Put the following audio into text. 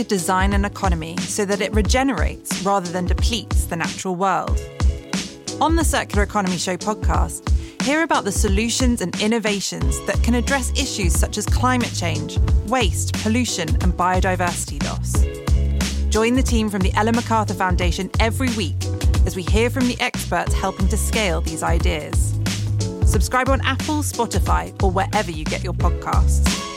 could design an economy so that it regenerates rather than depletes the natural world. On the Circular Economy Show podcast, hear about the solutions and innovations that can address issues such as climate change, waste, pollution, and biodiversity loss. Join the team from the Ellen MacArthur Foundation every week as we hear from the experts helping to scale these ideas. Subscribe on Apple, Spotify, or wherever you get your podcasts.